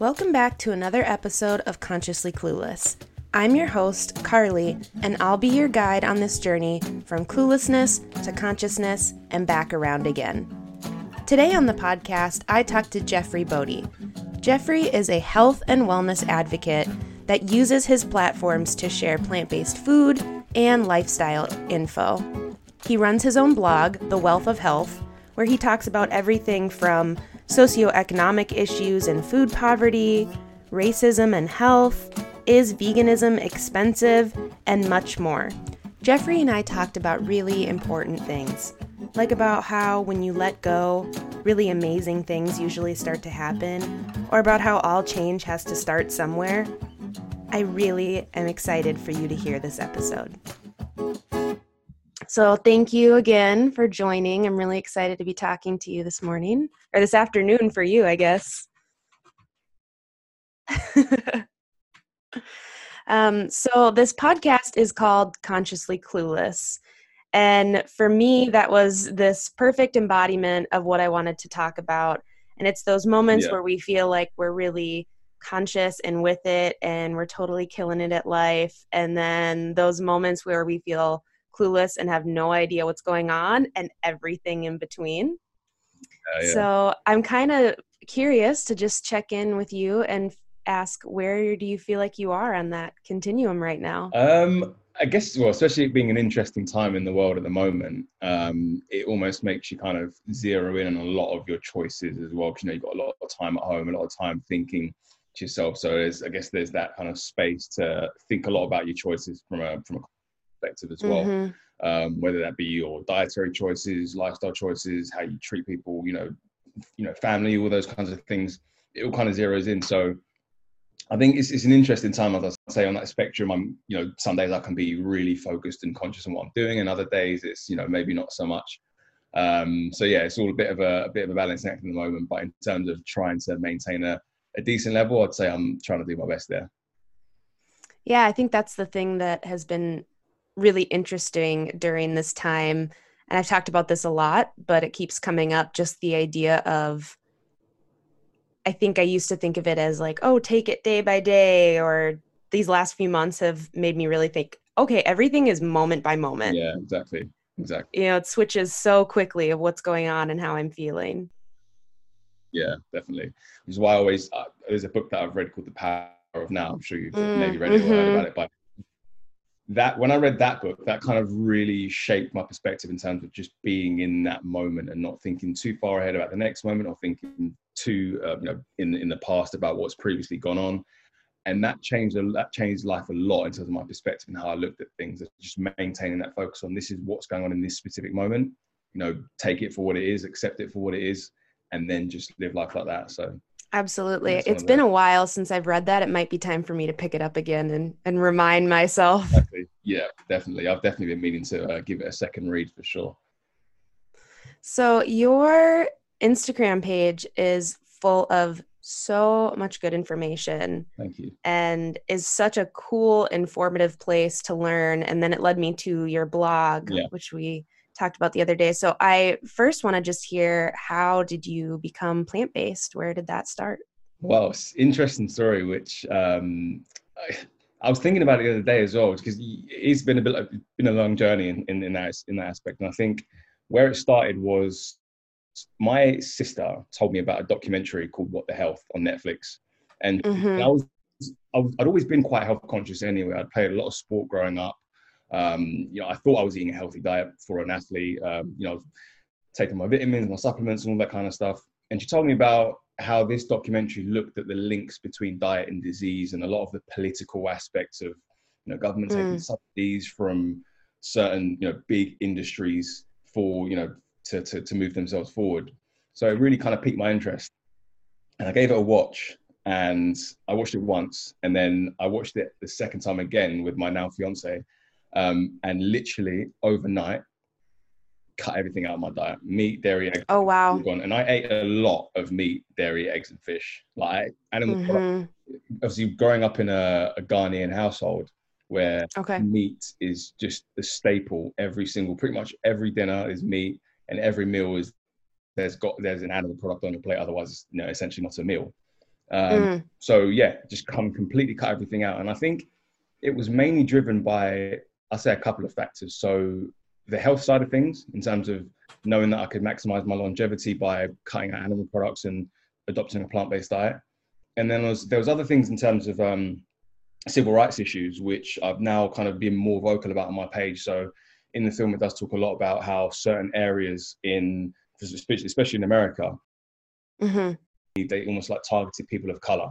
Welcome back to another episode of Consciously Clueless. I'm your host, Carly, and I'll be your guide on this journey from cluelessness to consciousness and back around again. Today on the podcast, I talked to Jeffrey Boadi. Jeffrey is a health and wellness advocate that uses his platforms to share plant based food and lifestyle info. He runs his own blog, The Wealth of Health, where he talks about everything from socioeconomic issues and food poverty, racism and health, is veganism expensive, and much more. Jeffrey and I talked about really important things, like about how when you let go, really amazing things usually start to happen, or about how all change has to start somewhere. I really am excited for you to hear this episode. So, thank you again for joining. I'm really excited to be talking to you this morning, or this afternoon for you, I guess. um, so, this podcast is called Consciously Clueless. And for me, that was this perfect embodiment of what I wanted to talk about. And it's those moments yeah. where we feel like we're really conscious and with it and we're totally killing it at life. And then those moments where we feel clueless and have no idea what's going on and everything in between. Uh, yeah. So I'm kind of curious to just check in with you and ask where do you feel like you are on that continuum right now? Um, I guess, well, especially being an interesting time in the world at the moment, um, it almost makes you kind of zero in on a lot of your choices as well. Because you know you've got a lot of time at home, a lot of time thinking to yourself. So there's, I guess, there's that kind of space to think a lot about your choices from a from a perspective as well. Mm-hmm. Um, whether that be your dietary choices, lifestyle choices, how you treat people, you know, you know, family, all those kinds of things. It all kind of zeroes in. So I think it's, it's an interesting time, as I say, on that spectrum. I'm, you know, some days I can be really focused and conscious on what I'm doing, and other days it's, you know, maybe not so much. Um, so yeah, it's all a bit of a, a bit of a balancing act at the moment. But in terms of trying to maintain a, a decent level, I'd say I'm trying to do my best there. Yeah, I think that's the thing that has been really interesting during this time and I've talked about this a lot, but it keeps coming up just the idea of I think I used to think of it as like, oh, take it day by day, or these last few months have made me really think, okay, everything is moment by moment. Yeah, exactly. Exactly. You know, it switches so quickly of what's going on and how I'm feeling. Yeah, definitely. Which is why I always, uh, there's a book that I've read called The Power of Now. I'm sure you've mm, maybe read it mm-hmm. or heard mm-hmm. about it, but that when I read that book, that kind of really shaped my perspective in terms of just being in that moment and not thinking too far ahead about the next moment or thinking too, uh, you know, in in the past about what's previously gone on. And that changed that changed life a lot in terms of my perspective and how I looked at things. Just maintaining that focus on this is what's going on in this specific moment. You know, take it for what it is, accept it for what it is, and then just live life like that. So Absolutely. It's been a while since I've read that. It might be time for me to pick it up again and, and remind myself. Exactly. Yeah, definitely. I've definitely been meaning to uh, give it a second read for sure. So, your Instagram page is full of so much good information. Thank you. And is such a cool, informative place to learn. And then it led me to your blog, yeah. which we talked about the other day. So I first want to just hear how did you become plant based? Where did that start? Well, interesting story, which um, I, I, was thinking about it the other day as well, because it's been a bit been a long journey in, in, in that in that aspect. And I think where it started was my sister told me about a documentary called What the Health on Netflix, and mm-hmm. I was I would always been quite health conscious anyway. I'd played a lot of sport growing up. Um, you know, I thought I was eating a healthy diet for an athlete. Um, you know, taking my vitamins, my supplements, and all that kind of stuff. And she told me about how this documentary looked at the links between diet and disease and a lot of the political aspects of, you know, government mm. taking subsidies from certain, you know, big industries for, you know, to, to, to move themselves forward. So it really kind of piqued my interest. And I gave it a watch and I watched it once and then I watched it the second time again with my now fiance um, and literally overnight cut everything out of my diet meat dairy eggs oh wow gone. and i ate a lot of meat dairy eggs and fish like animal mm-hmm. obviously growing up in a, a ghanaian household where okay. meat is just the staple every single pretty much every dinner is meat and every meal is there's got there's an animal product on your plate otherwise it's you know essentially not a meal Um, mm. So yeah, just come completely cut everything out. And I think it was mainly driven by, I say, a couple of factors. So the health side of things, in terms of knowing that I could maximize my longevity by cutting out animal products and adopting a plant-based diet. And then there was, there was other things in terms of um, civil rights issues, which I've now kind of been more vocal about on my page. So in the film, it does talk a lot about how certain areas in, especially in America, mm-hmm. they almost like targeted people of color.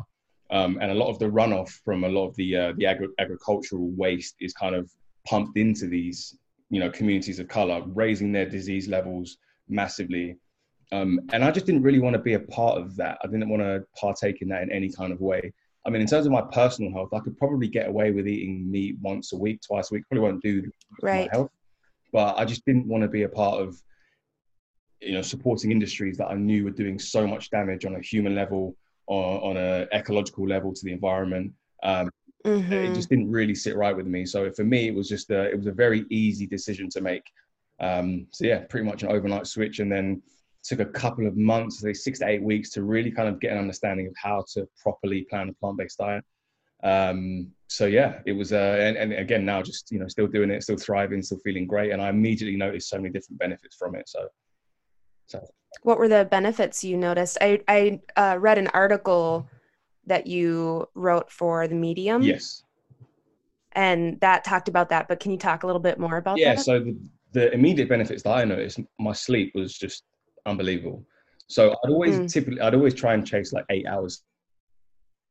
Um, and a lot of the runoff from a lot of the uh, the agri- agricultural waste is kind of pumped into these you know communities of color, raising their disease levels massively. Um, and I just didn't really want to be a part of that. I didn't want to partake in that in any kind of way. I mean, in terms of my personal health, I could probably get away with eating meat once a week, twice a week. Probably won't do right. my health, but I just didn't want to be a part of, you know, supporting industries that I knew were doing so much damage on a human level or on an ecological level to the environment. Um, mm-hmm. It just didn't really sit right with me. So for me, it was just a, it was a very easy decision to make. Um, so yeah, pretty much an overnight switch, and then took a couple of months, say six to eight weeks, to really kind of get an understanding of how to properly plan a plant-based diet. Um, so yeah, it was, uh, and, and, again now just you know still doing it, still thriving, still feeling great, and I immediately noticed so many different benefits from it. So, so what were the benefits you noticed? I I uh, read an article that you wrote for the Medium. Yes. And that talked about that, but can you talk a little bit more about yeah, that? Yeah. So the, the immediate benefits that I noticed, my sleep was just unbelievable. So I'd always mm. typically, I'd always try and chase like eight hours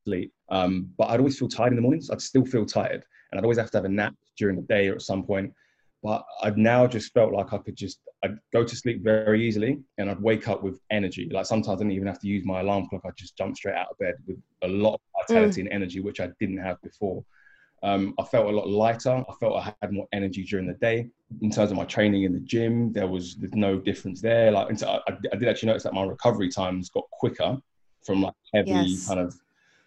sleep. Um, but I'd always feel tired in the mornings. I'd still feel tired, and I'd always have to have a nap during the day or at some point. But I've now just felt like I could just I'd go to sleep very easily, and I'd wake up with energy. Like sometimes I didn't even have to use my alarm clock. I'd just jump straight out of bed with a lot of vitality mm. and energy, which I didn't have before. Um, I felt a lot lighter. I felt I had more energy during the day. In terms of my training in the gym, there was no difference there. Like, I, I, did actually notice that my recovery times got quicker from like heavy yes. kind of,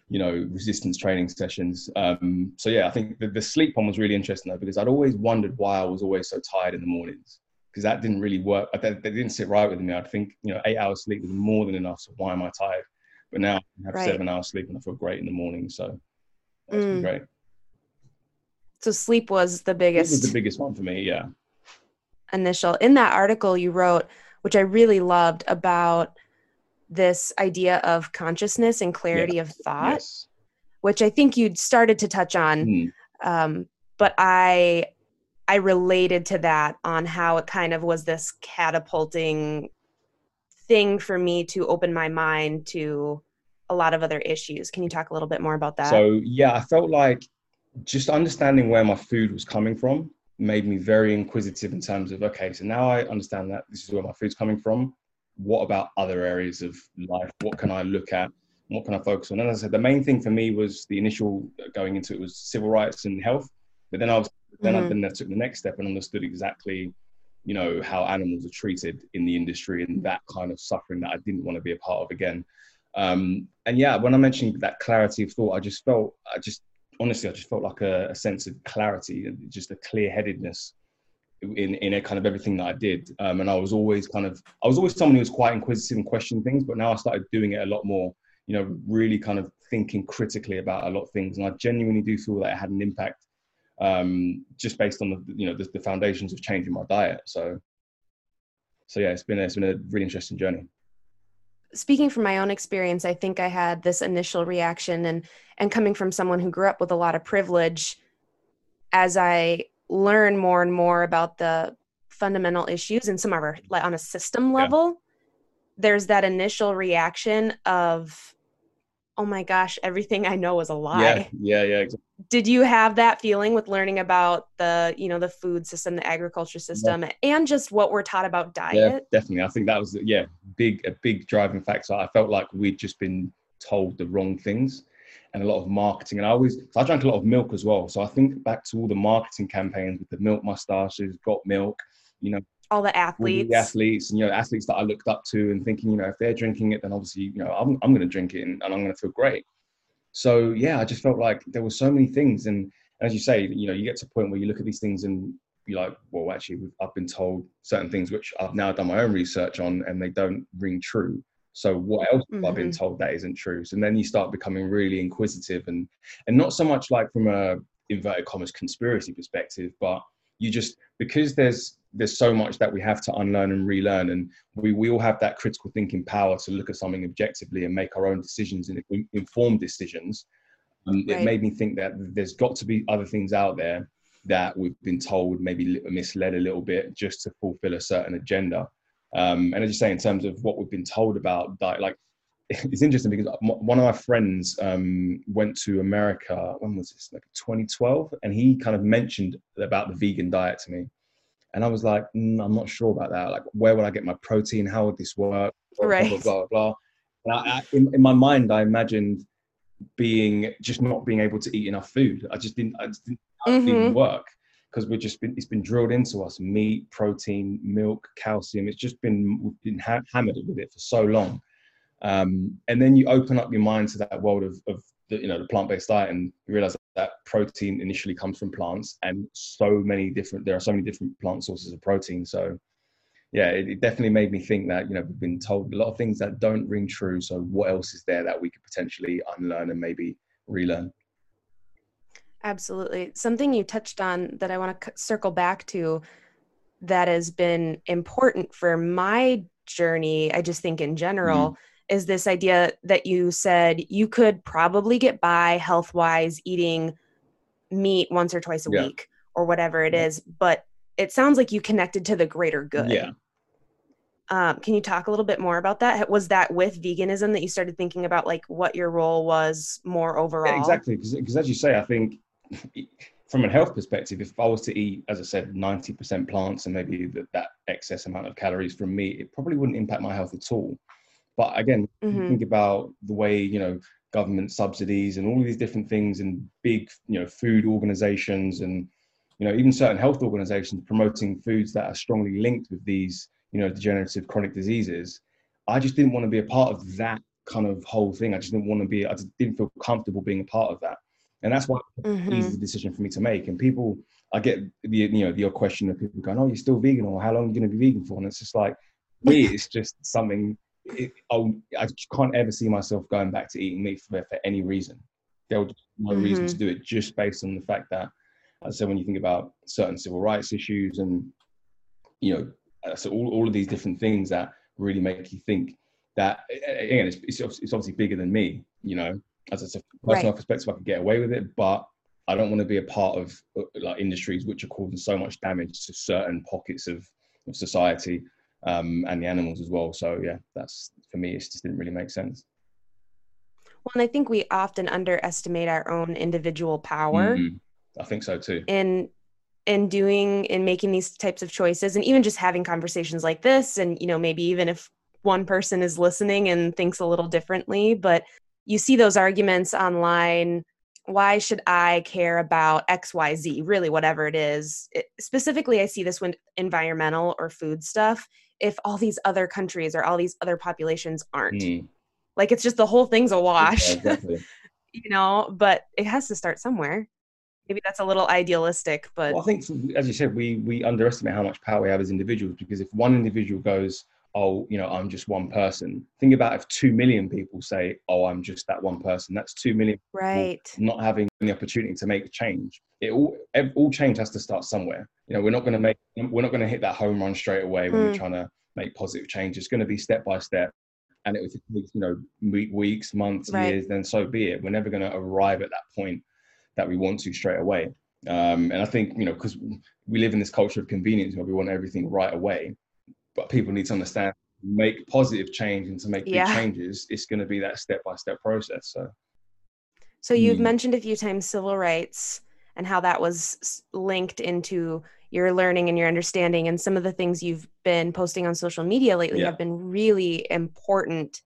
you know, resistance training sessions. Um, so yeah, I think the, the sleep one was really interesting though because I'd always wondered why I was always so tired in the mornings because that didn't really work. That, that, didn't sit right with me. I'd think you know eight hours sleep was more than enough. So why am I tired? But now I have right. seven hours sleep and I feel great in the morning. So that's mm. great. So sleep was the biggest. was the biggest one for me. Yeah. Initial in that article you wrote, which I really loved about this idea of consciousness and clarity yeah. of thought, yes. which I think you'd started to touch on. Mm. Um, but I I related to that on how it kind of was this catapulting thing for me to open my mind to a lot of other issues. Can you talk a little bit more about that? So yeah, I felt like just understanding where my food was coming from made me very inquisitive in terms of okay so now i understand that this is where my food's coming from what about other areas of life? What can i look at? What can i focus on? And as i said the main thing for me was the initial going into it was civil rights and health. But then i was then mm-hmm. i then I took the next step and understood exactly you know how animals are treated in the industry and that kind of suffering that i didn't want to be a part of again. Um, and yeah when i mentioned that clarity of thought i just felt i just honestly, I just felt like a, a sense of clarity and just a clear headedness in in a kind of everything that I did. Um, and I was always kind of I was always someone who was quite inquisitive and questioning things, but now I started doing it a lot more. You know, really kind of thinking critically about a lot of things, and I genuinely do feel that it had an impact um, just based on the you know the, the foundations of changing my diet. So, so yeah, it's been it's been a really interesting journey speaking from my own experience, I think I had this initial reaction and and coming from someone who grew up with a lot of privilege as I learn more and more about the fundamental issues and some of our like on a system level, yeah. there's that initial reaction of oh my gosh, everything I know is a lie. Yeah, yeah, yeah. Exactly. Did you have that feeling with learning about the, you know, the food system, the agriculture system, yeah. and just what we're taught about diet? Yeah, definitely. I think that was yeah, big a big driving factor. I felt like we'd just been told the wrong things and a lot of marketing. And I always, so I drank a lot of milk as well. So I think back to all the marketing campaigns with the milk mustaches, got milk, you know, all the athletes, the athletes, and you know, athletes that I looked up to, and thinking, you know, if they're drinking it, then obviously, you know, I'm I'm going to drink it, and, and I'm going to feel great. So yeah, I just felt like there were so many things, and as you say, you know, you get to a point where you look at these things and be like, well, actually, I've been told certain things which I've now done my own research on, and they don't ring true. So what else have mm-hmm. I been mm-hmm. told that isn't true? So then you start becoming really inquisitive and and not so much like from a inverted commas conspiracy perspective, but you just because there's there's so much that we have to unlearn and relearn and we, we all have that critical thinking power to look at something objectively and make our own decisions and informed decisions um, right. it made me think that there's got to be other things out there that we've been told maybe misled a little bit just to fulfill a certain agenda um, and as you say in terms of what we've been told about that like it's interesting because one of my friends um, went to America. When was this? Like 2012, and he kind of mentioned about the vegan diet to me, and I was like, mm, I'm not sure about that. Like, where would I get my protein? How would this work? Blah, right. Blah blah blah. blah. I, I, in, in my mind, I imagined being just not being able to eat enough food. I just didn't. I just didn't, mm-hmm. didn't work because we've just been. It's been drilled into us: meat, protein, milk, calcium. It's just been we've been ha- hammered with it for so long um, and then you open up your mind to that world of, of the, you know the plant-based diet and you realize that, protein initially comes from plants and so many different there are so many different plant sources of protein so yeah it, it, definitely made me think that you know we've been told a lot of things that don't ring true so what else is there that we could potentially unlearn and maybe relearn absolutely something you touched on that i want to circle back to that has been important for my journey i just think in general mm is this idea that you said you could probably get by health wise eating meat once or twice a yeah. week or whatever it yeah. is, but it sounds like you connected to the greater good. Yeah. Um, can you talk a little bit more about that? Was that with veganism that you started thinking about like what your role was more overall? Yeah, exactly. Because as you say, I think from a health perspective, if I was to eat, as I said, 90% plants and maybe that, that excess amount of calories from meat, it probably wouldn't impact my health at all. But again, mm-hmm. think about the way you know government subsidies and all of these different things and big you know food organizations and you know even certain health organizations promoting foods that are strongly linked with these you know degenerative chronic diseases i just didn't want to be a part of that kind of whole thing i just didn't want to be i just didn't feel comfortable being a part of that and that's why mm-hmm. easy decision for me to make and people i get the you know the question of people going oh you're still vegan or how long are you going to be vegan for and it's just like me it's just something it, i can't ever see myself going back to eating meat for, for any reason. There was no mm-hmm. reason to do it just based on the fact that, I said, when you think about certain civil rights issues and, you know, uh, so all, all of these different things that really make you think that, again, it's, it's, it's obviously bigger than me, you know, as a personal right. perspective, I could get away with it, but I don't want to be a part of uh, like industries which are causing so much damage to certain pockets of, of society um, and the animals as well. So yeah, that's for me. It just didn't really make sense. Well, and I think we often underestimate our own individual power. Mm-hmm. I think so too. In in doing in making these types of choices, and even just having conversations like this, and you know, maybe even if one person is listening and thinks a little differently, but you see those arguments online why should I care about XYZ, really, whatever it is? It, specifically, I see this when environmental or food stuff if all these other countries or all these other populations aren't. Mm. Like it's just the whole thing's a wash. Yeah, exactly. you know, but it has to start somewhere. Maybe that's a little idealistic, but well, I think as you said, we we underestimate how much power we have as individuals because if one individual goes, oh, you know, I'm just one person. Think about if two million people say, oh, I'm just that one person. That's two million right. not having the opportunity to make change. It all all change has to start somewhere. You know, we're not going to make we're not going to hit that home run straight away when mm. we're hmm. trying to make positive change. It's going to be step by step. And it takes, you know, weeks, months, right. years, then so be it. We're never going to arrive at that point that we want to straight away. Um, and I think, you know, because we live in this culture of convenience where we want everything right away but people need to understand make positive change and to make yeah. big changes it's going to be that step by step process so so you've mm. mentioned a few times civil rights and how that was linked into your learning and your understanding and some of the things you've been posting on social media lately yeah. have been really important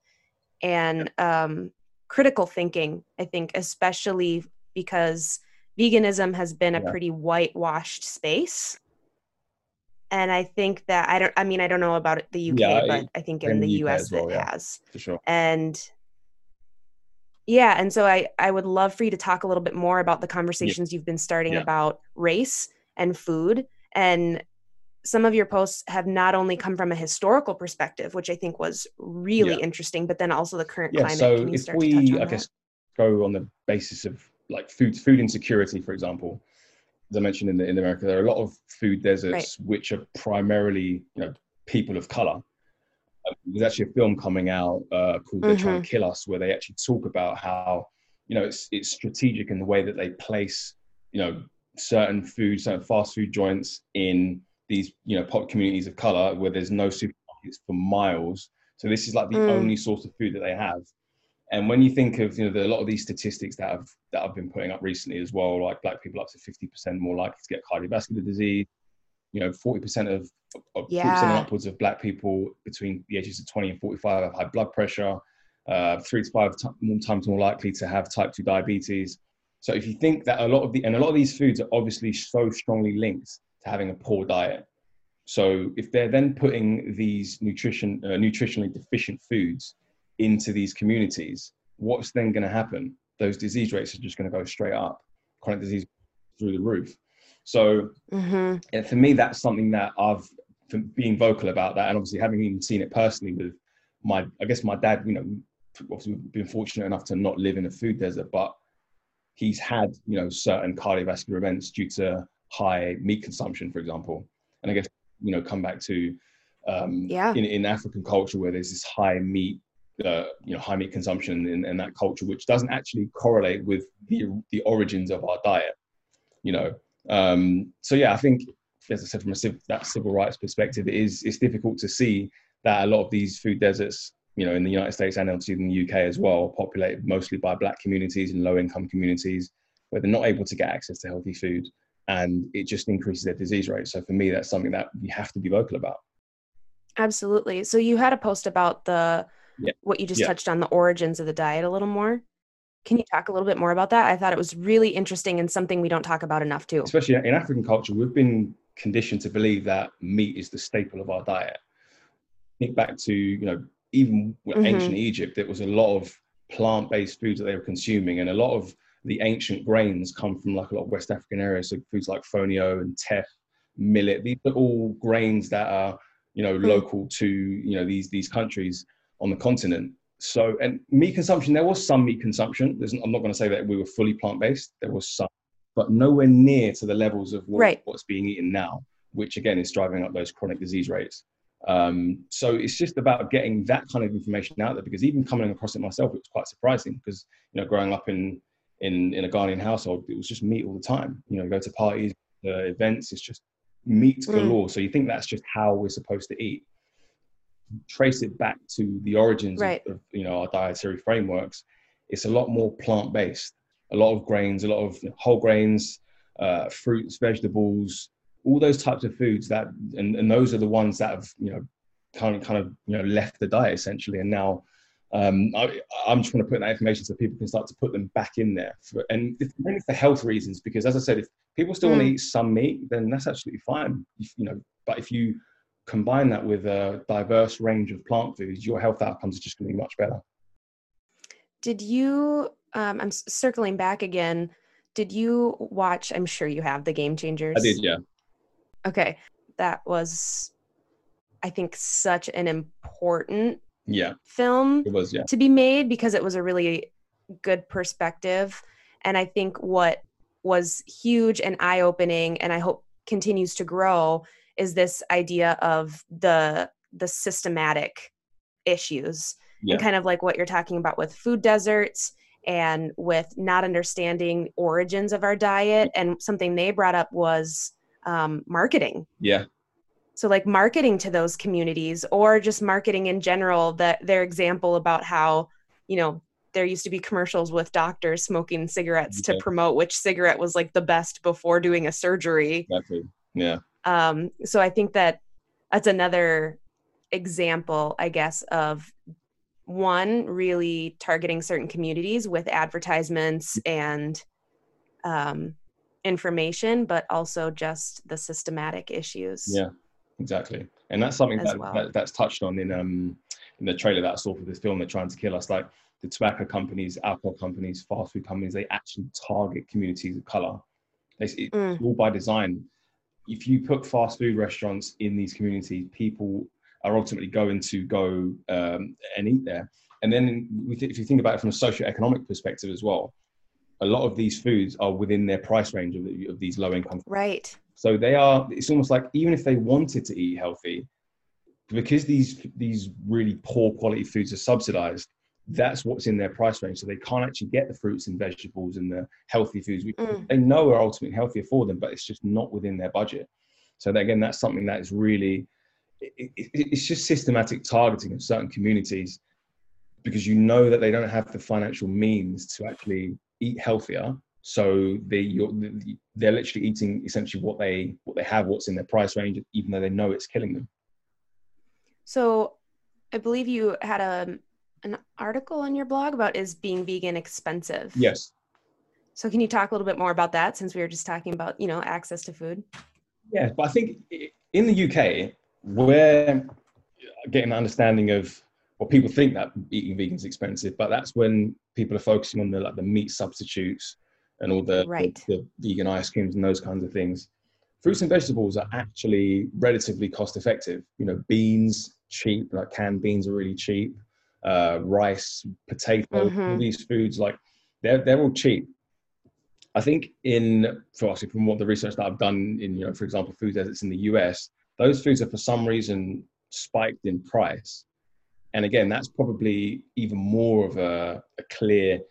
and um, critical thinking i think especially because veganism has been a pretty whitewashed space and I think that I don't. I mean, I don't know about the UK, yeah, but I think in the, the US well, it yeah, has for sure. And yeah, and so I I would love for you to talk a little bit more about the conversations yeah. you've been starting about race and food and some of your posts have not only come from a historical perspective, which I think was really interesting, but then also the current Yeah. climate. So Can if start to touch we, I that? guess, go on the basis of like food food insecurity, for example, as I mentioned in the, in America, there are a lot of food deserts which are primarily you know people of color. Um, there's actually a film coming out uh, called "They're Trying to Kill Us," where they actually talk about how you know it's it's strategic in the way that they place you know certain food, certain fast food joints in these you know pop communities of color where there's no supermarkets for miles. So this is like the Mm. only source of food that they have. And when you think of you know the, a lot of these statistics that have that I've been putting up recently as well, like black people up to fifty percent more likely to get cardiovascular disease. You know, forty percent of, of 40% Yeah. upwards of black people between the ages of twenty and forty-five have high blood pressure. Uh, three to five ti- more times more likely to have type two diabetes. So if you think that a lot of the and a lot of these foods are obviously so strongly linked to having a poor diet. So if they're then putting these nutrition uh, nutritionally deficient foods into these communities, what's then going to happen? Those disease rates are just going to go straight up, chronic disease through the roof. So hmm and for me, that's something that I've been vocal about that, and obviously having even seen it personally with my, I guess my dad, you know, obviously been fortunate enough to not live in a food desert, but he's had, you know, certain cardiovascular events due to high meat consumption, for example. And I guess, you know, come back to um, Yeah. in, in African culture where there's this high meat, uh, you know, high meat consumption in, that culture, which doesn't actually correlate with the, the origins of our diet, you know. Um, so yeah, I think, as I said, from a civ- that civil rights perspective, it is it's difficult to see that a lot of these food deserts, you know, in the United States and obviously in the UK as well, populated mostly by black communities and low income communities where they're not able to get access to healthy food, and it just increases their disease rate. So for me, that's something that we have to be vocal about. Absolutely. So you had a post about the Yeah. what you just Yeah. touched on the origins of the diet a little more. Can you talk a little bit more about that? I thought it was really interesting and something we don't talk about enough too. especially in African culture, we've been conditioned to believe that meat is the staple of our diet. Think back to you know even Mhm. ancient Egypt, there was a lot of plant-based foods that they were consuming, and a lot of the ancient grains come from like a lot of West African areas. So foods like fonio and teff, millet. These are all grains that are you know Mm. local to you know these these countries on the continent. So and meat consumption, there was some meat consumption. There's, I'm not going to say that we were fully plant-based. There was some but nowhere near to the levels of what, Right. what's being eaten now, which again is driving up those chronic disease rates. Um, so it's just about getting that kind of information out there because even coming across it myself, it was quite surprising because you know growing up in in in a Ghanaian household, it was just meat all the time. You know, go to parties, uh, events, it's just meat Mm. galore. So you think that's just how we're supposed to eat. Trace it back to the origins Right. of, of you know our dietary frameworks. It's a lot more plant based a lot of grains, a lot of whole grains, uh, fruits, vegetables, all those types of foods that, and, and those are the ones that have, you know, kind of, kind of, you know, left the diet essentially. And now um, I, I'm just going to put that information so people can start to put them back in there. For, and it's mainly for health reasons, because as I said, if people still want to Mm. eat some meat, then that's absolutely fine. If, you know, but if you combine that with a diverse range of plant foods, your health outcomes are just going to be much better. Did you um I'm circling back again. Did you watch I'm sure you have the Game Changers? I did, yeah. Okay. That was I think such an important Yeah, film it was, yeah. to be made because it was a really good perspective and i think what was huge and eye-opening and i hope continues to grow is this idea of the the systematic issues Yeah. and kind of like what you're talking about with food deserts and with not understanding origins of our diet and something they brought up was um, marketing Yeah, so like marketing to those communities or just marketing in general that their example about how, you know, there used to be commercials with doctors smoking cigarettes to promote which cigarette was like the best before doing a surgery. exactly. Yeah. Um, so I think that that's another example, I guess, of one really targeting certain communities with advertisements and um, information, but also just the systematic issues. Yeah, exactly. And that's something that, well. that that's touched on in um in the trailer that I saw for this film. They're trying to kill us. Like the tobacco companies, alcohol companies, fast food companies, they actually target communities of color. They, it's Mm. all by design. If you put fast food restaurants in these communities, people are ultimately going to go um, and eat there. And then if you think about it from a socio-economic perspective as well, a lot of these foods are within their price range of, the, of these low income. Right. So they are. It's almost like even if they wanted to eat healthy, because these these really poor quality foods are subsidized, that's what's in their price range. So they can't actually get the fruits and vegetables and the healthy foods mm. they know are ultimately healthier for them, but it's just not within their budget. So that, again, that's something that is really it, it, it's just systematic targeting of certain communities because you know that they don't have the financial means to actually eat healthier so they they're literally eating essentially what they what they have what's in their price range even though they know it's killing them so i believe you had a an article on your blog about is being vegan expensive yes so can you talk a little bit more about that since we were just talking about you know access to food yeah but i think in the uk we're getting an understanding of well, people think that eating vegan is expensive, but that's when people are focusing on the like the meat substitutes and all the, right. the, the vegan ice creams and those kinds of things. Fruits and vegetables are actually relatively cost effective. You know, beans cheap, like canned beans are really cheap. Uh, rice, potato, mm-hmm. these foods like they're they're all cheap. I think in for from what the research that I've done in you know for example food deserts in the US, those foods are for some reason spiked in price. And again, that's probably even more of a, a clear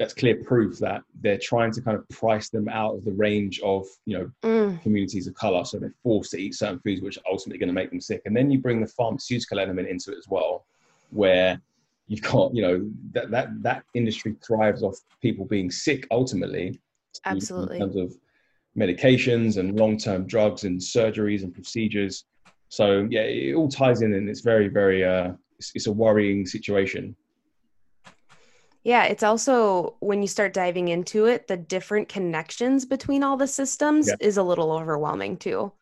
that's clear proof that they're trying to kind of price them out of the range of you know mm. communities of color so they're forced to eat certain foods which are ultimately going to make them sick and then you bring the pharmaceutical element into it as well where you've got you know that that that industry thrives off people being sick ultimately absolutely in terms of medications and long-term drugs and surgeries and procedures. So yeah, it all ties in, and it's very, very, uh, it's, it's a worrying situation. Yeah, it's also when you start diving into it, the different connections between all the systems yeah. is a little overwhelming too.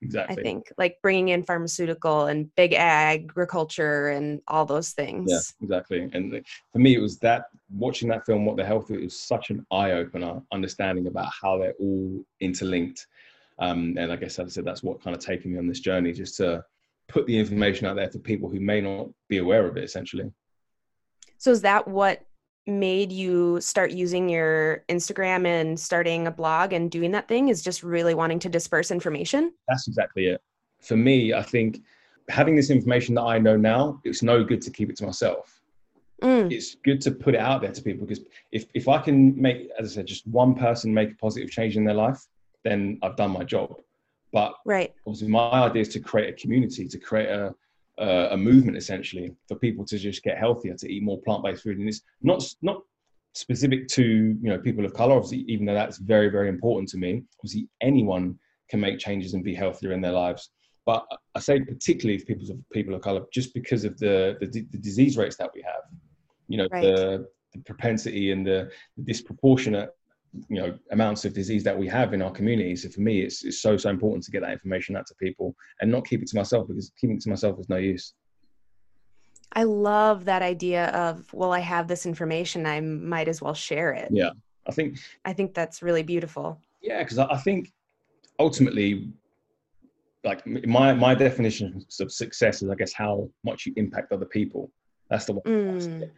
Exactly. I think like bringing in pharmaceutical and big agriculture and all those things. Yeah, exactly. And for me, it was that watching that film, What the Health, it was such an eye opener, understanding about how they're all interlinked. Um, and I guess, as I said, that's what kind of taking me on this journey, just to put the information out there for people who may not be aware of it, essentially. So, is that what made you start using your Instagram and starting a blog and doing that thing is just really wanting to disperse information? That's exactly it. For me, I think having this information that I know now, it's no good to keep it to myself. Mm. It's good to put it out there to people because if, if I can make, as I said, just one person make a positive change in their life, then I've done my job. But right. obviously, my idea is to create a community, to create a, uh, a movement essentially for people to just get healthier, to eat more plant-based food, and it's not not specific to you know people of color. Obviously, even though that's very very important to me. Obviously, anyone can make changes and be healthier in their lives. But I say particularly for people of people of color, just because of the the, the disease rates that we have. You know, right. the, the propensity and the, the disproportionate you know amounts of disease that we have in our communities so for me it's, it's so so important to get that information out to people and not keep it to myself because keeping it to myself is no use. I love that idea of well i have this information i might as well share it. Yeah. I think i think that's really beautiful. Yeah because I, think ultimately like my my definition of success is i guess how much you impact other people. That's the one mm.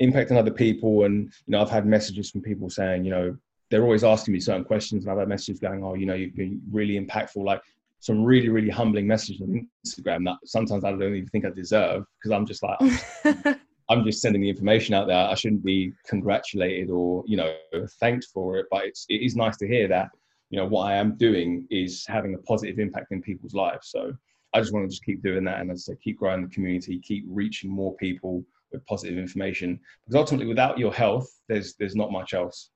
impacting other people and you know i've had messages from people saying you know they're always asking me certain questions and I've had messages going, oh, you know, you've been really impactful, like some really, really humbling messages on Instagram that sometimes I don't even think I deserve because I'm just like, I'm just sending the information out there. I shouldn't be congratulated or, you know, thanked for it, but it's, it is nice to hear that, you know, what I am doing is having a positive impact in people's lives. So I just want to just keep doing that. And as I say, keep growing the community, keep reaching more people with positive information because ultimately without your health, there's, there's not much else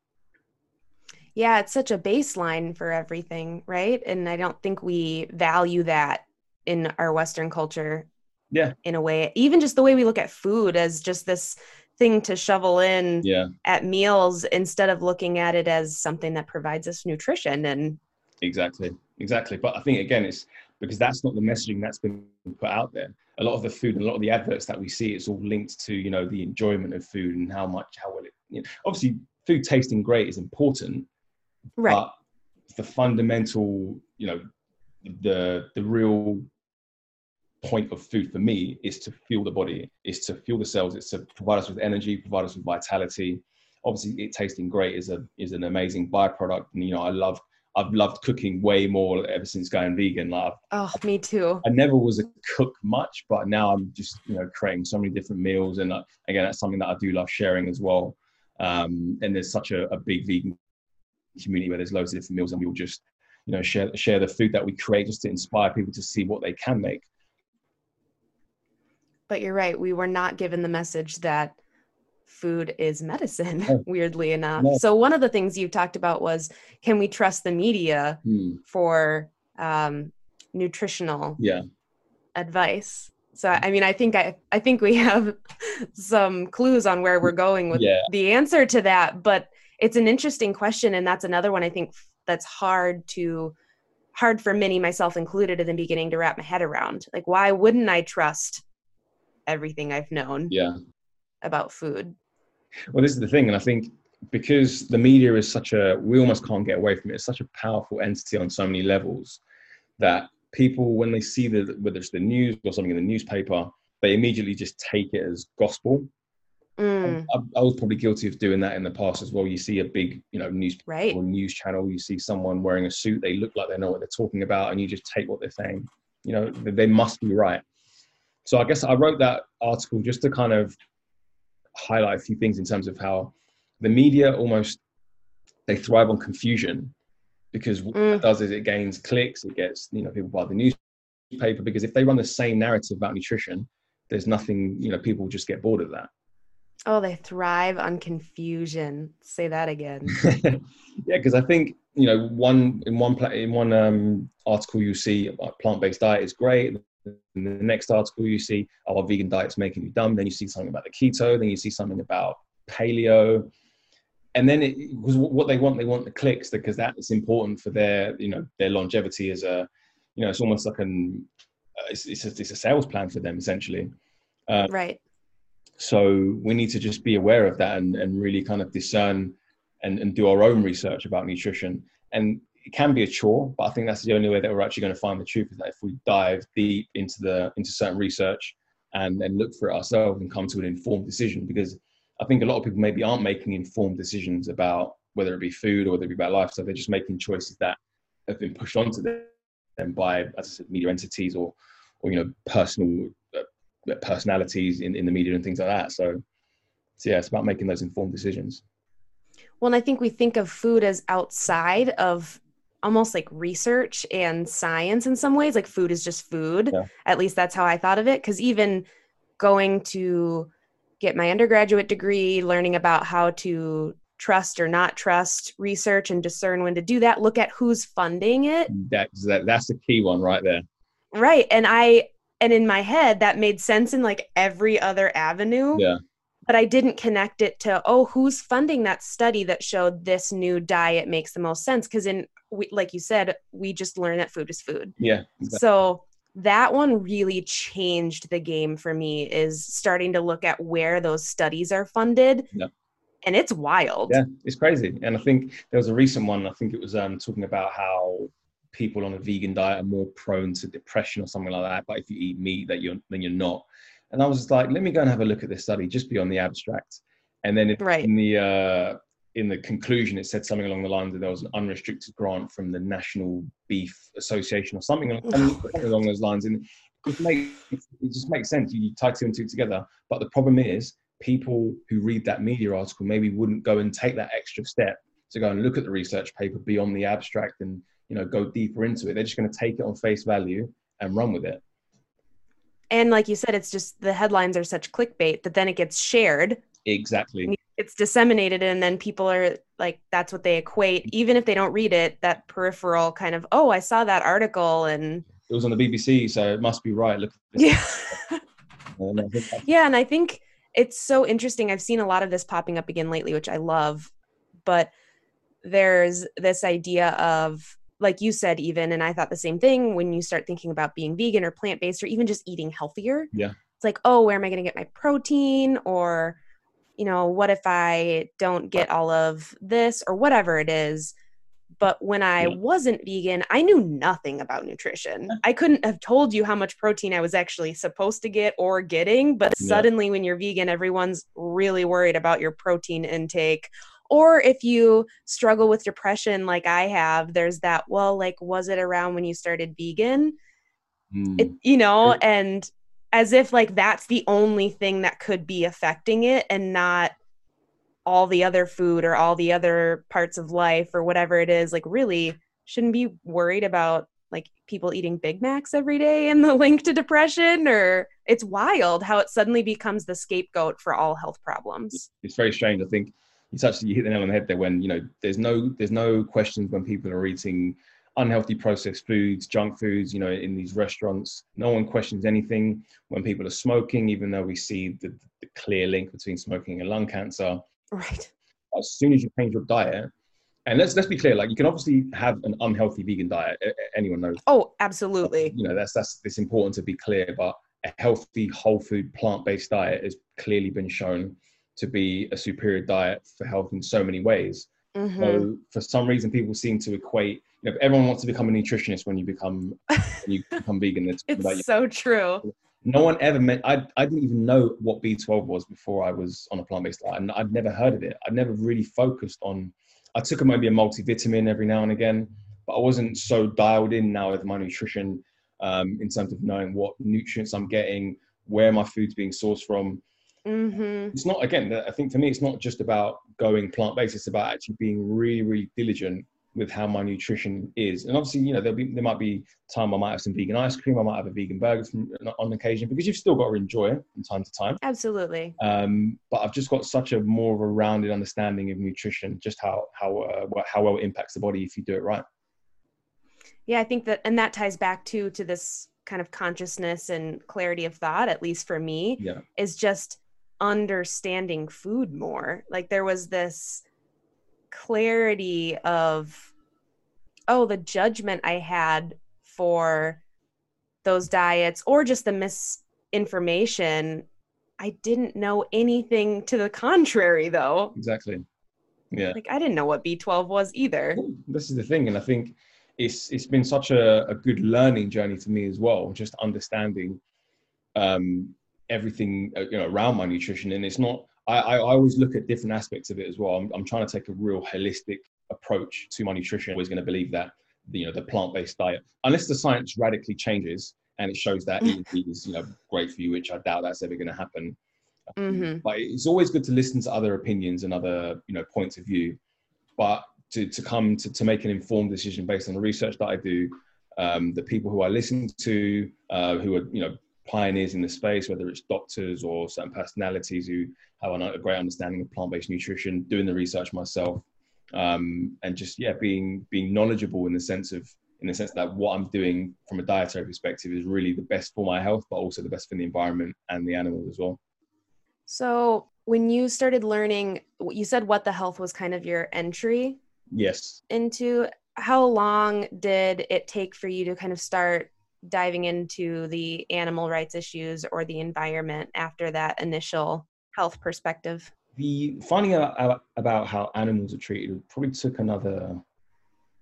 yeah it's such a baseline for everything right? And i don't think we value that in our western culture yeah. in a way. Even just the way we look at food as just this thing to shovel in yeah. at meals instead of looking at it as something that provides us nutrition and exactly exactly. But i think again it's because that's not the messaging that's been put out there. A lot of the food and a lot of the adverts that we see it's all linked to you know the enjoyment of food and how much how well it you know, obviously food tasting great is important Right. But the fundamental you know the the real point of food for me is to fuel the body, is to fuel the cells, it's to provide us with energy, provide us with vitality. Obviously, it tasting great is a is an amazing byproduct, and you know I love I've loved cooking way more ever since going vegan. Like, oh, me too. I never was a cook much, but now I'm just you know creating so many different meals, and uh, again, that's something that I do love sharing as well. Um, and there's such a, a, big vegan community where there's loads of different meals, and we will just you know share share the food that we create just to inspire people to see what they can make. But you're right. We were not given the message that food is medicine, oh. weirdly enough. No. So one of the things you talked about was can we trust the media hmm. for um, nutritional yeah. advice? So I mean, I think I I think we have some clues on where we're going with yeah. the answer to that, but it's an interesting question, and that's another one I think that's hard to hard for many, myself included, in the beginning to wrap my head around. Like, why wouldn't I trust everything I've known? Yeah. About food. Well, this is the thing, and I think because the media is such a we almost can't get away from it. It's such a powerful entity on so many levels that people, when they see the whether it's the news or something in the newspaper, they immediately just take it as gospel. Mm. I, I, was probably guilty of doing that in the past as well. You see a big, you know, news right. or news channel. You see someone wearing a suit. They look like they know what they're talking about, and you just take what they're saying. You know, they must be right. So I guess I wrote that article just to kind of highlight a few things in terms of how the media almost they thrive on confusion because what mm. it does is it gains clicks, it gets you know people buy the newspaper because if they run the same narrative about nutrition, there's nothing you know people just get bored of that. Oh, they thrive on confusion. Say that again. yeah, because I think you know one in one in one um, article you see about plant-based diet is great. In the next article, you see, oh, vegan diet's making you dumb. Then you see something about the keto. Then you see something about paleo. And then it was what they want. They want the clicks because that is important for their, you know, their longevity as a, you know, it's almost like an, uh, it's, it's, a, it's a sales plan for them essentially. Uh, right. So we need to just be aware of that and, and really kind of discern and, and do our own research about nutrition. And it can be a chore, but I think that's the only way that we're actually going to find the truth is that if we dive deep into the into certain research and then look for it ourselves and come to an informed decision. Because I think a lot of people maybe aren't making informed decisions about whether it be food or whether it be about lifestyle. They're just making choices that have been pushed onto them by, as I said, media entities or or you know personal uh, personalities in, in the media and things like that. So, so yeah, it's about making those informed decisions. Well, and I think we think of food as outside of almost like research and science in some ways like food is just food yeah. at least that's how i thought of it because even going to get my undergraduate degree learning about how to trust or not trust research and discern when to do that look at who's funding it that's that, that's the key one right there right and i and in my head that made sense in like every other avenue yeah but I didn't connect it to oh who's funding that study that showed this new diet makes the most sense because in we, like you said, we just learned that food is food. Yeah. Exactly. So that one really changed the game for me is starting to look at where those studies are funded. Yeah. And it's wild. Yeah, it's crazy. And I think there was a recent one, I think it was um, talking about how people on a vegan diet are more prone to depression or something like that. But if you eat meat, that you're then you're not. And I was just like, let me go and have a look at this study just beyond the abstract. And then it, right. in the uh, in the conclusion, it said something along the lines that there was an unrestricted grant from the National Beef Association or something along those lines. And it just, makes, it just makes sense. You tie two and two together. But the problem is, people who read that media article maybe wouldn't go and take that extra step to go and look at the research paper beyond the abstract and you know go deeper into it. They're just going to take it on face value and run with it. And like you said, it's just the headlines are such clickbait that then it gets shared. Exactly. It's disseminated and then people are like that's what they equate. Even if they don't read it that peripheral kind of oh i saw that article and it was on the bbc so it must be right. Look yeah. Yeah and i think it's so interesting. I've seen a lot of this popping up again lately which i love. But there's this idea of like you said even and i thought the same thing when you start thinking about being vegan or plant-based or even just eating healthier yeah it's like oh where am i going to get my protein or you know, what if I don't get all of this or whatever it is? But when I Yeah. wasn't vegan, I knew nothing about nutrition. I couldn't have told you how much protein I was actually supposed to get or getting. But Yeah. suddenly, when you're vegan, everyone's really worried about your protein intake. Or if you struggle with depression like I have, there's that, well, like, was it around when you started vegan? Mm. it you know and as if like that's the only thing that could be affecting it and not all the other food or all the other parts of life or whatever it is like really shouldn't be worried about like people eating big macs every day and the link to depression or it's wild how it suddenly becomes the scapegoat for all health problems it's very strange. I think you touched you hit the nail on the head there when you know there's no there's no questions when people are eating unhealthy processed foods, junk foods, you know, in these restaurants. No one questions anything when people are smoking, even though we see the, the clear link between smoking and lung cancer. right As soon as you change your diet, and let's let's be clear, like you can obviously have an unhealthy vegan diet. Anyone knows oh absolutely you know that's that's it's important to be clear but a healthy whole food plant-based diet has clearly been shown to be a superior diet for health in so many ways. Mhm. so for some reason people seem to equate you know everyone wants to become a nutritionist when you become when you become vegan. It's so true. No one ever meant I, I didn't even know what b12 was before i was on a plant-based diet. And i'd never heard of it. I'd never really focused on i took maybe a multivitamin every now and again but i wasn't so dialed in now with my nutrition um, in terms of knowing what nutrients i'm getting where my food's being sourced from hmm it's not again i think for me it's not just about going plant-based it's about actually being really really diligent with how my nutrition is. And obviously you know there'll be there might be time i might have some vegan ice cream i might have a vegan burger from, on occasion because you've still got to enjoy it from time to time. Absolutely. Um, but i've just got such a more of a rounded understanding of nutrition just how how uh, how well it impacts the body if you do it right. Yeah, I think that, and that ties back to to this kind of consciousness and clarity of thought. At least for me, yeah. is just understanding food more. Like there was this clarity of, oh, the judgment I had for those diets, or just the misinformation. I didn't know anything to the contrary, though. exactly yeah Like I didn't know what B12 was either. this is the thing and i think it's it's been such a, a good learning journey for me as well just understanding um everything uh, you know around my nutrition. And it's not i i always look at different aspects of it as well. I'm, I'm trying to take a real holistic approach to my nutrition. I'm always going to believe that you know the plant-based diet unless the science radically changes and it shows that it is you know great for you which i doubt that's ever going to happen hmm but it's always good to listen to other opinions and other you know points of view. But to, to come to, to make an informed decision based on the research that i do um, the people who i listen to uh, who are you know pioneers in the space whether it's doctors or certain personalities who have a great understanding of plant-based nutrition doing the research myself um, and just yeah being being knowledgeable in the sense of in the sense that what i'm doing from a dietary perspective is really the best for my health but also the best for the environment and the animals as well So, when you started learning, you said what the health was kind of your entry yes into. How long did it take for you to kind of start diving into the animal rights issues or the environment after that initial health perspective? the finding out out about how animals are treated probably took another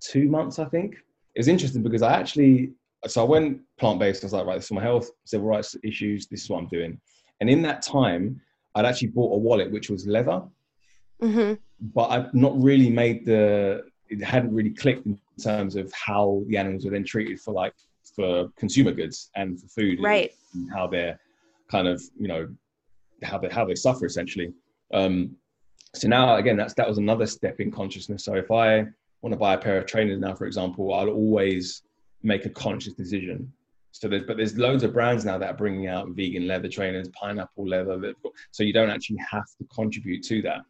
two months, I think. It was interesting because I actually, so I went plant based. I was like, right, this is my health, civil rights issues. This is what I'm doing. And in that time, I'd actually bought a wallet which was leather, hmm but I've not really made the. It hadn't really clicked in terms of how the animals were then treated for like for consumer goods and for food, Right. And how they're kind of you know how they how they suffer essentially. Um, so now again, that's that was another step in consciousness. So if I want to buy a pair of trainers now, for example, I'll always make a conscious decision. So there's, but there's loads of brands now that are bringing out vegan leather trainers, pineapple leather. So you don't actually have to contribute to that.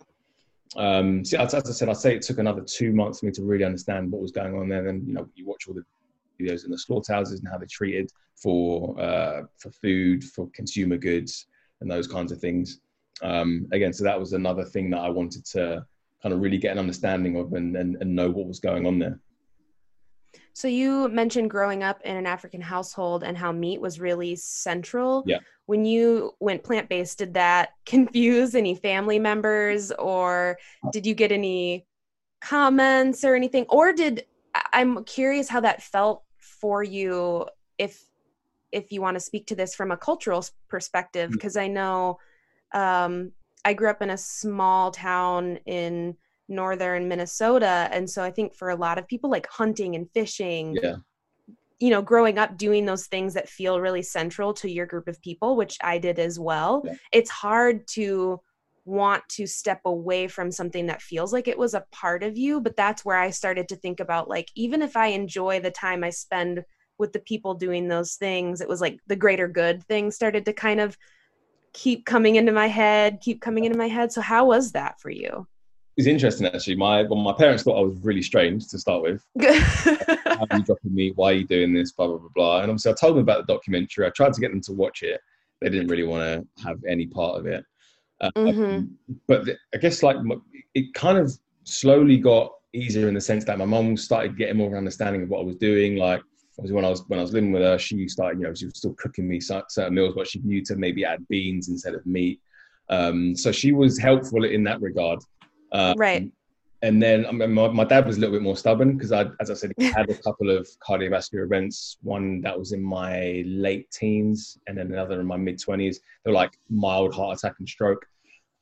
Um, so as, as I said, I'd say it took another two months for me to really understand what was going on there. Then you know you watch all the videos in the slaughterhouses and how they're treated for uh, for food, for consumer goods, and those kinds of things. Um, again, so that was another thing that I wanted to kind of really get an understanding of and, and, and know what was going on there. So you mentioned growing up in an African household and how meat was really central. Yeah. When you went plant based, did that confuse any family members, or did you get any comments or anything or did i'm curious how that felt for you if if you want to speak to this from a cultural perspective because mm. i know um, i grew up in a small town in northern minnesota and so i think for a lot of people like hunting and fishing yeah. you know growing up doing those things that feel really central to your group of people which i did as well yeah. it's hard to want to step away from something that feels like it was a part of you but that's where i started to think about like even if i enjoy the time i spend with the people doing those things it was like the greater good thing started to kind of keep coming into my head keep coming into my head. So how was that for you? It's interesting actually. My well, my parents thought i was really strange to start with. How are you dropping me? Why are you doing this? Blah blah blah blah. And obviously i told them about the documentary. I tried to get them to watch it. They didn't really want to have any part of it um, mm-hmm. But the, I guess like it kind of slowly got easier in the sense that my mom started getting more understanding of what I was doing. Like obviously when I was when I was living with her, she started you know she was still cooking me certain meals, but she knew to maybe add beans instead of meat. Um, so she was helpful in that regard. Um, right. And then I mean, my, my dad was a little bit more stubborn because I, as I said, he had a couple of cardiovascular events. One that was in my late teens, and then another in my mid twenties. They were like mild heart attack and stroke.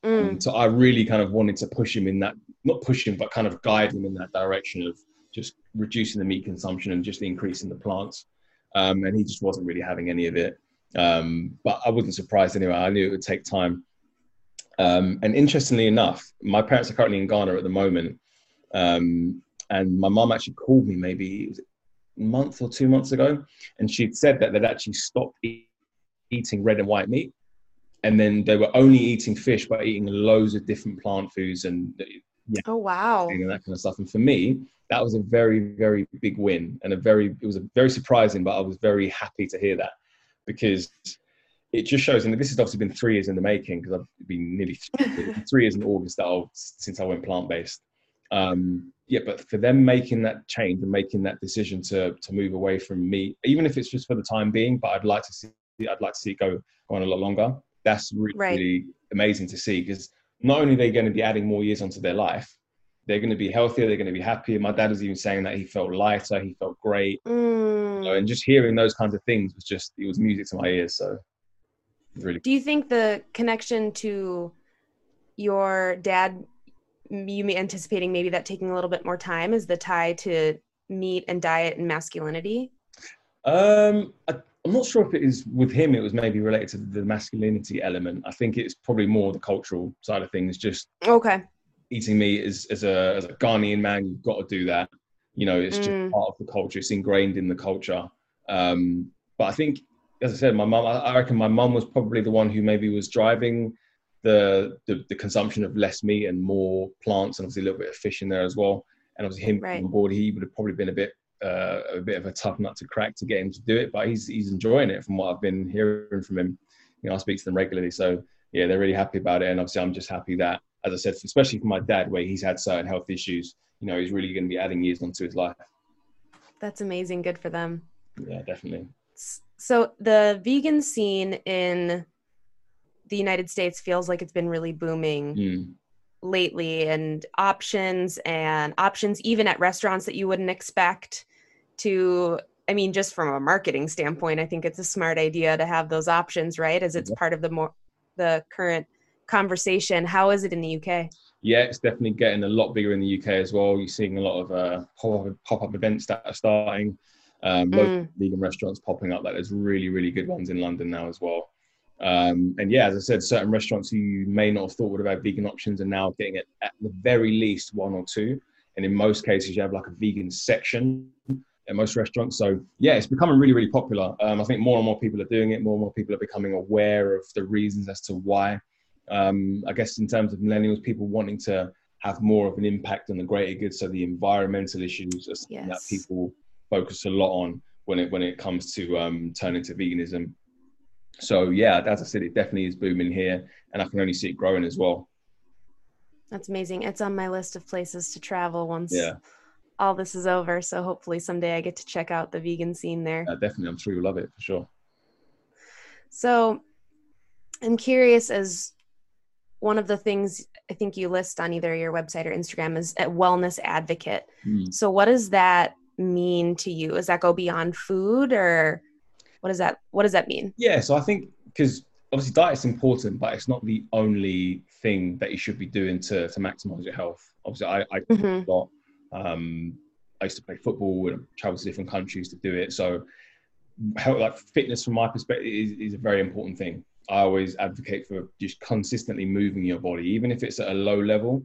Mm. Um, so I really kind of wanted to push him in that, not push him, but kind of guide him in that direction of just reducing the meat consumption and just increasing the plants. Um, and he just wasn't really having any of it. Um, but I wasn't surprised anyway. I knew it would take time. Um, and interestingly enough, my parents are currently in Ghana at the moment. Um, and my mom actually called me maybe a month or two months ago, and she'd said that they'd actually stopped eat, eating red and white meat, and then they were only eating fish, but eating loads of different plant foods and yeah, oh wow, and that kind of stuff. And for me, that was a very very big win, and a very it was a very surprising, but I was very happy to hear that because it just shows, and this has obviously been three years in the making because I've been nearly three, three years in August that I'll, since I went plant based. Um, yeah, but for them making that change and making that decision to to move away from meat, even if it's just for the time being, but I'd like to see I'd like to see it go, go on a lot longer. That's really, right. really amazing to see because not only are they going to be adding more years onto their life, they're going to be healthier, they're going to be happier. My dad was even saying that he felt lighter, he felt great. Mm. You know, and just hearing those kinds of things was just, it was music to my ears. So really. Do you think the connection to your dad, you anticipating maybe that taking a little bit more time is the tie to meat and diet and masculinity? Um, I, I'm not sure if it is with him. It was maybe related to the masculinity element. I think it's probably more the cultural side of things. Just okay. Eating meat as, as a as a Ghanaian man, you've got to do that. You know, it's mm. just part of the culture. It's ingrained in the culture. Um, but I think as I said, my mum, I reckon my mum was probably the one who maybe was driving the, the, the consumption of less meat and more plants, and obviously a little bit of fish in there as well. And obviously him right. on board, he would have probably been a bit uh, a bit of a tough nut to crack to get him to do it, but he's he's enjoying it from what I've been hearing from him. You know, I speak to them regularly, so yeah, they're really happy about it. And obviously, I'm just happy that, as I said, especially for my dad, where he's had certain health issues, you know, he's really going to be adding years onto his life. That's amazing. Good for them. Yeah, definitely. So the vegan scene in the United States feels like it's been really booming mm. lately, and options and options even at restaurants that you wouldn't expect to. I mean, just from a marketing standpoint, I think it's a smart idea to have those options, right? As it's part of the more the current conversation. How is it in the UK? Yeah, it's definitely getting a lot bigger in the UK as well. You're seeing a lot of uh, pop up events that are starting. Um, mm. vegan restaurants popping up. Like there's really, really good ones in London now as well. Um, and yeah, as I said, certain restaurants who you may not have thought would have had vegan options are now getting it at the very least one or two. And in most cases, you have like a vegan section at most restaurants. So yeah, it's becoming really, really popular. Um, I think more and more people are doing it. More and more people are becoming aware of the reasons as to why. Um, I guess in terms of millennials, people wanting to have more of an impact on the greater good. So the environmental issues are something yes. that people focus a lot on when it when it comes to um, turning to veganism. So yeah, as I said, it definitely is booming here, and I can only see it growing as well. That's amazing. It's on my list of places to travel once yeah. all this is over. So hopefully someday I get to check out the vegan scene there. Yeah, definitely, I'm sure you'll love it for sure. So I'm curious as one of the things I think you list on either your website or Instagram is a wellness advocate. Mm. So what does that mean to you? Does that go beyond food or what does that what does that mean? Yeah, so I think because obviously diet's important, but it's not the only thing that you should be doing to to maximize your health. Obviously, I, I mm-hmm. a lot. Um, I used to play football and travel to different countries to do it. So, health, like fitness, from my perspective, is, is a very important thing. I always advocate for just consistently moving your body, even if it's at a low level.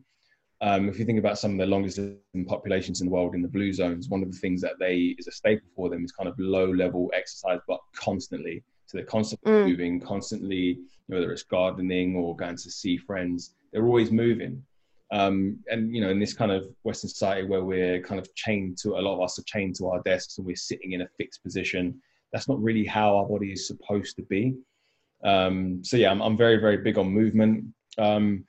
Um, if you think about some of the longest living populations in the world in the blue zones, one of the things that they is a staple for them is kind of low level exercise, but constantly. So they're constantly mm. moving, constantly, whether it's gardening or going to see friends, they're always moving. Um, and you know, in this kind of Western society where we're kind of chained to a lot of us are chained to our desks and we're sitting in a fixed position, that's not really how our body is supposed to be. Um, so yeah, I'm, I'm, very very big on movement. Um,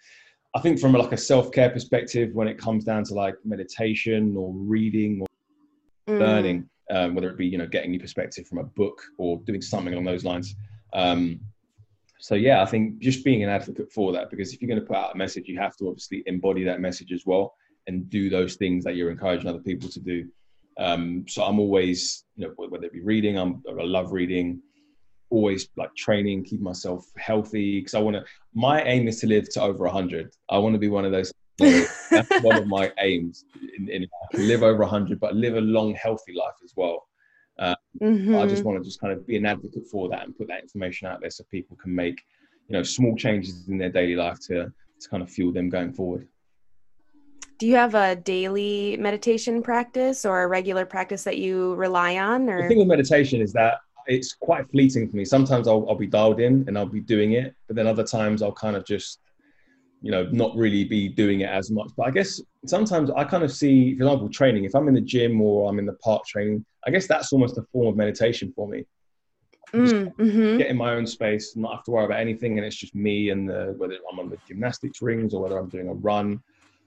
I think from like a self care perspective, when it comes down to like meditation or reading or mm. learning, um, whether it be you know getting new perspective from a book or doing something along those lines. Um, so yeah, I think just being an advocate for that because if you're going to put out a message, you have to obviously embody that message as well and do those things that you're encouraging other people to do. Um, so I'm always, you know, whether it be reading, I'm, I love reading, always like training, keep myself healthy because I want to. My aim is to live to over 100. I want to be one of those. that's one of my aims in, in live over 100, but live a long, healthy life as well. Uh, mm-hmm. I just want to just kind of be an advocate for that and put that information out there so people can make, you know, small changes in their daily life to to kind of fuel them going forward. Do you have a daily meditation practice or a regular practice that you rely on? Or the thing with meditation is that it's quite fleeting for me. Sometimes I'll, I'll be dialed in and I'll be doing it, but then other times I'll kind of just you know, not really be doing it as much. But I guess sometimes I kind of see, for example, training. If I'm in the gym or I'm in the park training, I guess that's almost a form of meditation for me. Mm, mm-hmm. Get in my own space, not have to worry about anything, and it's just me and the whether I'm on the gymnastics rings or whether I'm doing a run.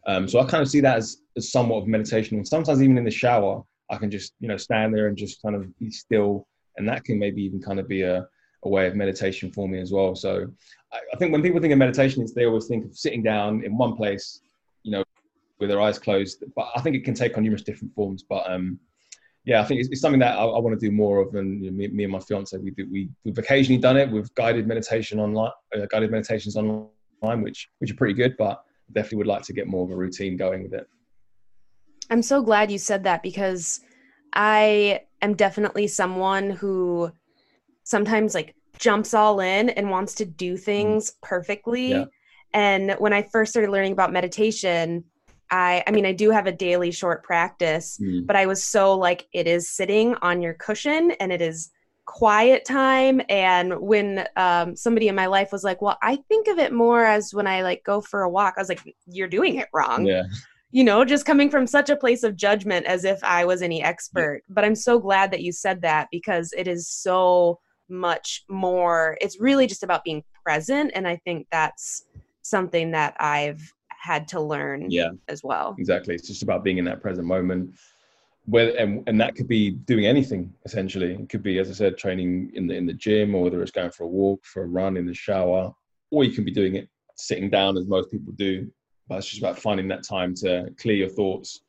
Um, so I kind of see that as, as somewhat of meditation. And sometimes even in the shower, I can just you know stand there and just kind of be still, and that can maybe even kind of be a a way of meditation for me as well. So I, I think when people think of meditation, it's they always think of sitting down in one place, you know, with their eyes closed. But I think it can take on numerous different forms. But um, yeah, I think it's, it's something that I, I, want to do more of. And you know, me, me, and my fiance, we do, we we've occasionally done it We've guided meditation online, uh, guided meditations online, which which are pretty good. But definitely would like to get more of a routine going with it. I'm so glad you said that because I am definitely someone who sometimes like jumps all in and wants to do mm. things perfectly. Yeah. And when I first started learning about meditation, I I mean I do have a daily short practice, mm. but I was so like it is sitting on your cushion and it is quiet time and when um, somebody in my life was like well i think of it more as when i like go for a walk i was like you're doing it wrong yeah you know just coming from such a place of judgment as if i was any expert. Yeah. but i'm so glad that you said that because it is so much more it's really just about being present. And i think that's something that i've had to learn yeah. as well. Exactly. It's just about being in that present moment where and, and that could be doing anything essentially. It could be as i said training in the in the gym or whether it's going for a walk for a run in the shower or you can be doing it sitting down as most people do but it's just about finding that time to clear your thoughts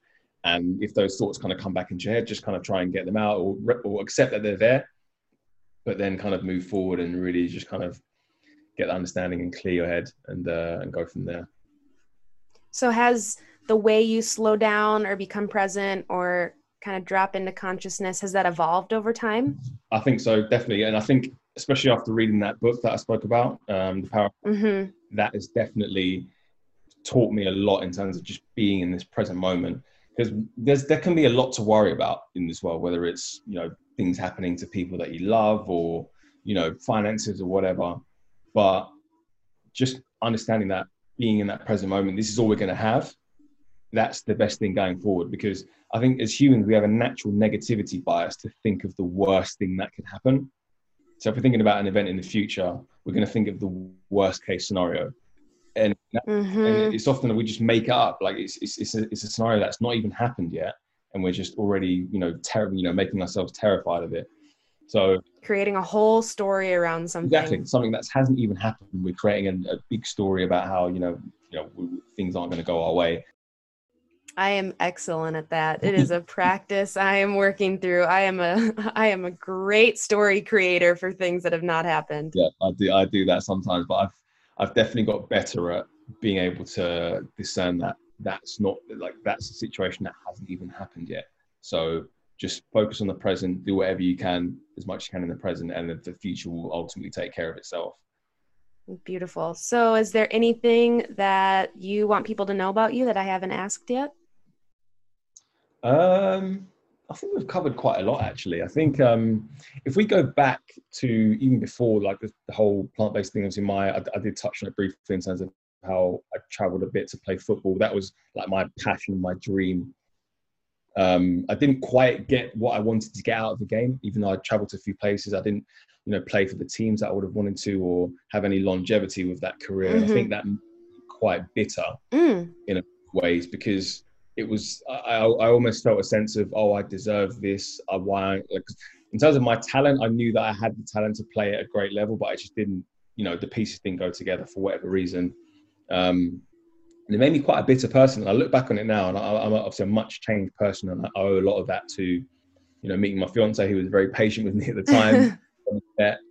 and if those thoughts kind of come back into your head just kind of try and get them out or, or accept that they're there but then kind of move forward and really just kind of get the understanding and clear your head and uh, and go from there. So has the way you slow down or become present or kind of drop into consciousness has that evolved over time? I think so, definitely, and I think especially after reading that book that I spoke about, um, the power mm-hmm. that has definitely taught me a lot in terms of just being in this present moment. Because there's there can be a lot to worry about in this world, whether it's you know things happening to people that you love or you know finances or whatever. But just understanding that being in that present moment this is all we're going to have that's the best thing going forward. Because i think as humans we have a natural negativity bias to think of the worst thing that could happen. So if we're thinking about an event in the future we're going to think of the worst case scenario and, mm-hmm. and it's often that we just make it up like it's, it's, it's, a, it's a scenario that's not even happened yet and we're just already you know ter- you know making ourselves terrified of it So creating a whole story around something. Exactly, something that hasn't even happened. We're creating a, a big story about how you know you know we, things aren't going to go our way. I am excellent at that. It is a practice I am working through. I am a I am a great story creator for things that have not happened. Yeah, I do I do that sometimes, but I've I've definitely got better at being able to discern that that's not like that's a situation that hasn't even happened yet. So just focus on the present, do whatever you can as much as you can in the present, and the future will ultimately take care of itself. Beautiful. So, is there anything that you want people to know about you that I haven't asked yet? Um, I think we've covered quite a lot actually. I think um, if we go back to even before like the, the whole plant-based thing, obviously my I, I, did touch on it briefly in terms of how I travelled a bit to play football. That was like my passion, my dream. Um, I didn't quite get what I wanted to get out of the game, even though I travelled to a few places. I didn't, you know, play for the teams that I would have wanted to, or have any longevity with that career. Mm-hmm. I think that quite bitter mm. in ways because it was I, I almost felt a sense of oh I deserve this. I want like in terms of my talent I knew that I had the talent to play at a great level but I just didn't you know the pieces didn't go together for whatever reason. Um, and it made me quite a bitter person. And I look back on it now and I, am obviously a much changed person and I owe a lot of that to you know meeting my fiance who was very patient with me at the time.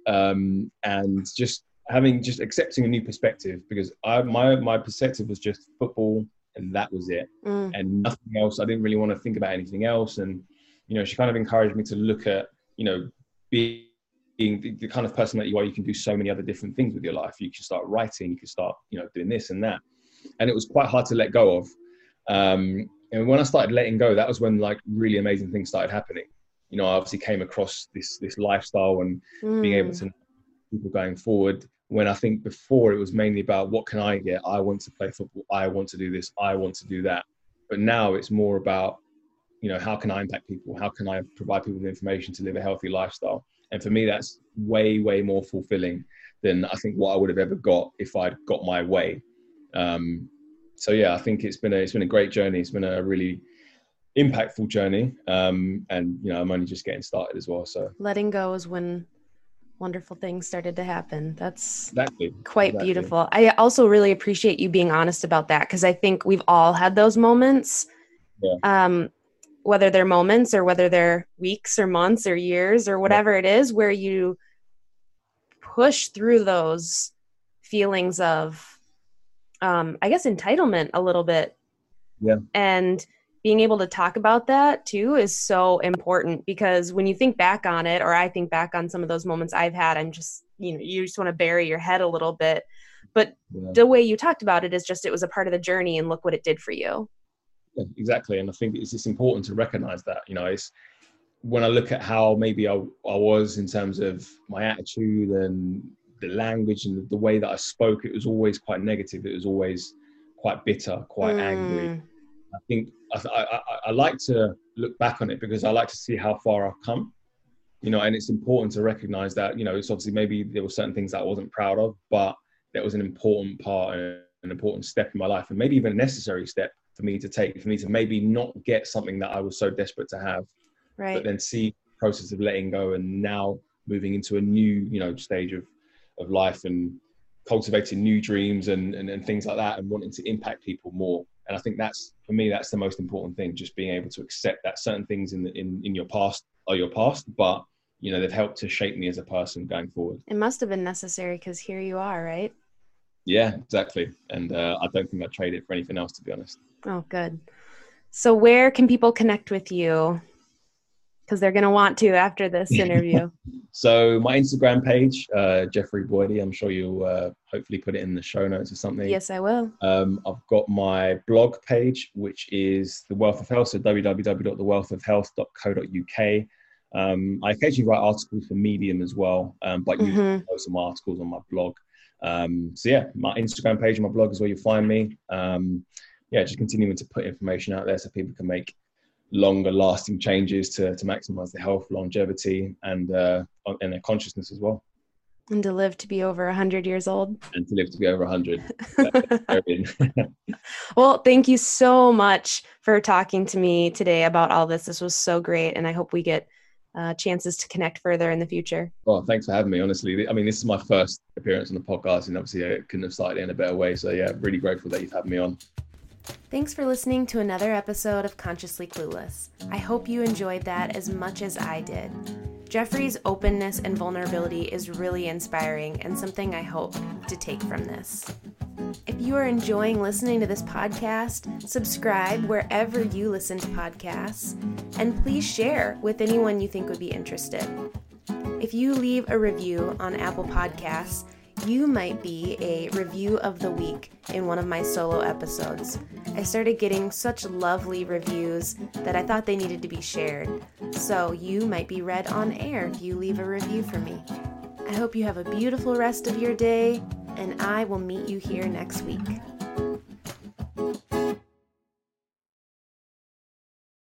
Um, and just having just accepting a new perspective because I my my perspective was just football and that was it mm. and nothing else i didn't really want to think about anything else and you know she kind of encouraged me to look at you know being the, the, kind of person that you are you can do so many other different things with your life you can start writing you can start you know doing this and that and it was quite hard to let go of um, and when i started letting go that was when like really amazing things started happening you know i obviously came across this this lifestyle and mm. being able mm. to people going forward when I think before it was mainly about what can I get? I want to play football. I want to do this. I want to do that. But now it's more about, you know, how can I impact people? How can I provide people with information to live a healthy lifestyle? And for me, that's way, way more fulfilling than I think what I would have ever got if I'd got my way. Um, so yeah, I think it's been a it's been a great journey. It's been a really impactful journey, um, and you know, I'm only just getting started as well. So letting go is when wonderful things started to happen. That's exactly. quite exactly. beautiful. I also really appreciate you being honest about that because I think we've all had those moments. Yeah. Um, whether they're moments or whether they're weeks or months or years or whatever yeah. it is, where you push through those feelings of, um, I guess, entitlement a little bit. Yeah. And being able to talk about that too is so important because when you think back on it or i think back on some of those moments i've had i'm just you know you just want to bury your head a little bit. But yeah. the way you talked about it is just it was a part of the journey and look what it did for you. Yeah, exactly. And i think it's, it's important to recognize that you know it's when i look at how maybe I, I was in terms of my attitude and the language and the way that i spoke it was always quite negative. It was always quite bitter quite mm. angry I think I, I, I, like to look back on it because I like to see how far I've come, you know, and it's important to recognize that, you know, it's obviously maybe there were certain things that I wasn't proud of, but that was an important part and an important step in my life and maybe even a necessary step for me to take, for me to maybe not get something that I was so desperate to have, right. but then see the process of letting go and now moving into a new, you know, stage of, of life and cultivating new dreams and, and, and things like that and wanting to impact people more and i think that's for me that's the most important thing just being able to accept that certain things in the, in, in your past are your past but you know they've helped to shape me as a person going forward. It must have been necessary because here you are right? Yeah exactly. And uh, i don't think i'd trade it for anything else to be honest. Oh good. So where can people connect with you because they're going to want to after this interview. so my Instagram page, uh, Jeffrey Boadi, I'm sure you'll uh, hopefully put it in the show notes or something. Yes, I will. Um, I've got my blog page, which is The Wealth of Health, so www.thewealthofhealth.co.uk. Um, I occasionally write articles for Medium as well, um, but mm-hmm. usually most of articles on my blog. Um, so yeah, my Instagram page and my blog is where you'll find me. Um, yeah, just continuing to put information out there so people can make longer lasting changes to, to maximize the health, longevity, and uh, and their consciousness as well. And to live to be over 100 years old. And to live to be over 100. well, thank you so much for talking to me today about all this. This was so great. And I hope we get uh, chances to connect further in the future. Well, thanks for having me. Honestly, I mean, this is my first appearance on the podcast, and obviously, I couldn't have started in a better way. So, yeah, really grateful that you've had me on. Thanks for listening to another episode of Consciously Clueless. I hope you enjoyed that as much as I did. Jeffrey's openness and vulnerability is really inspiring and something I hope to take from this. If you are enjoying listening to this podcast, subscribe wherever you listen to podcasts, and please share with anyone you think would be interested. If you leave a review on Apple Podcasts, you might be a review of the week in one of my solo episodes. I started getting such lovely reviews that I thought they needed to be shared. So you might be read on air if you leave a review for me. I hope you have a beautiful rest of your day, and I will meet you here next week.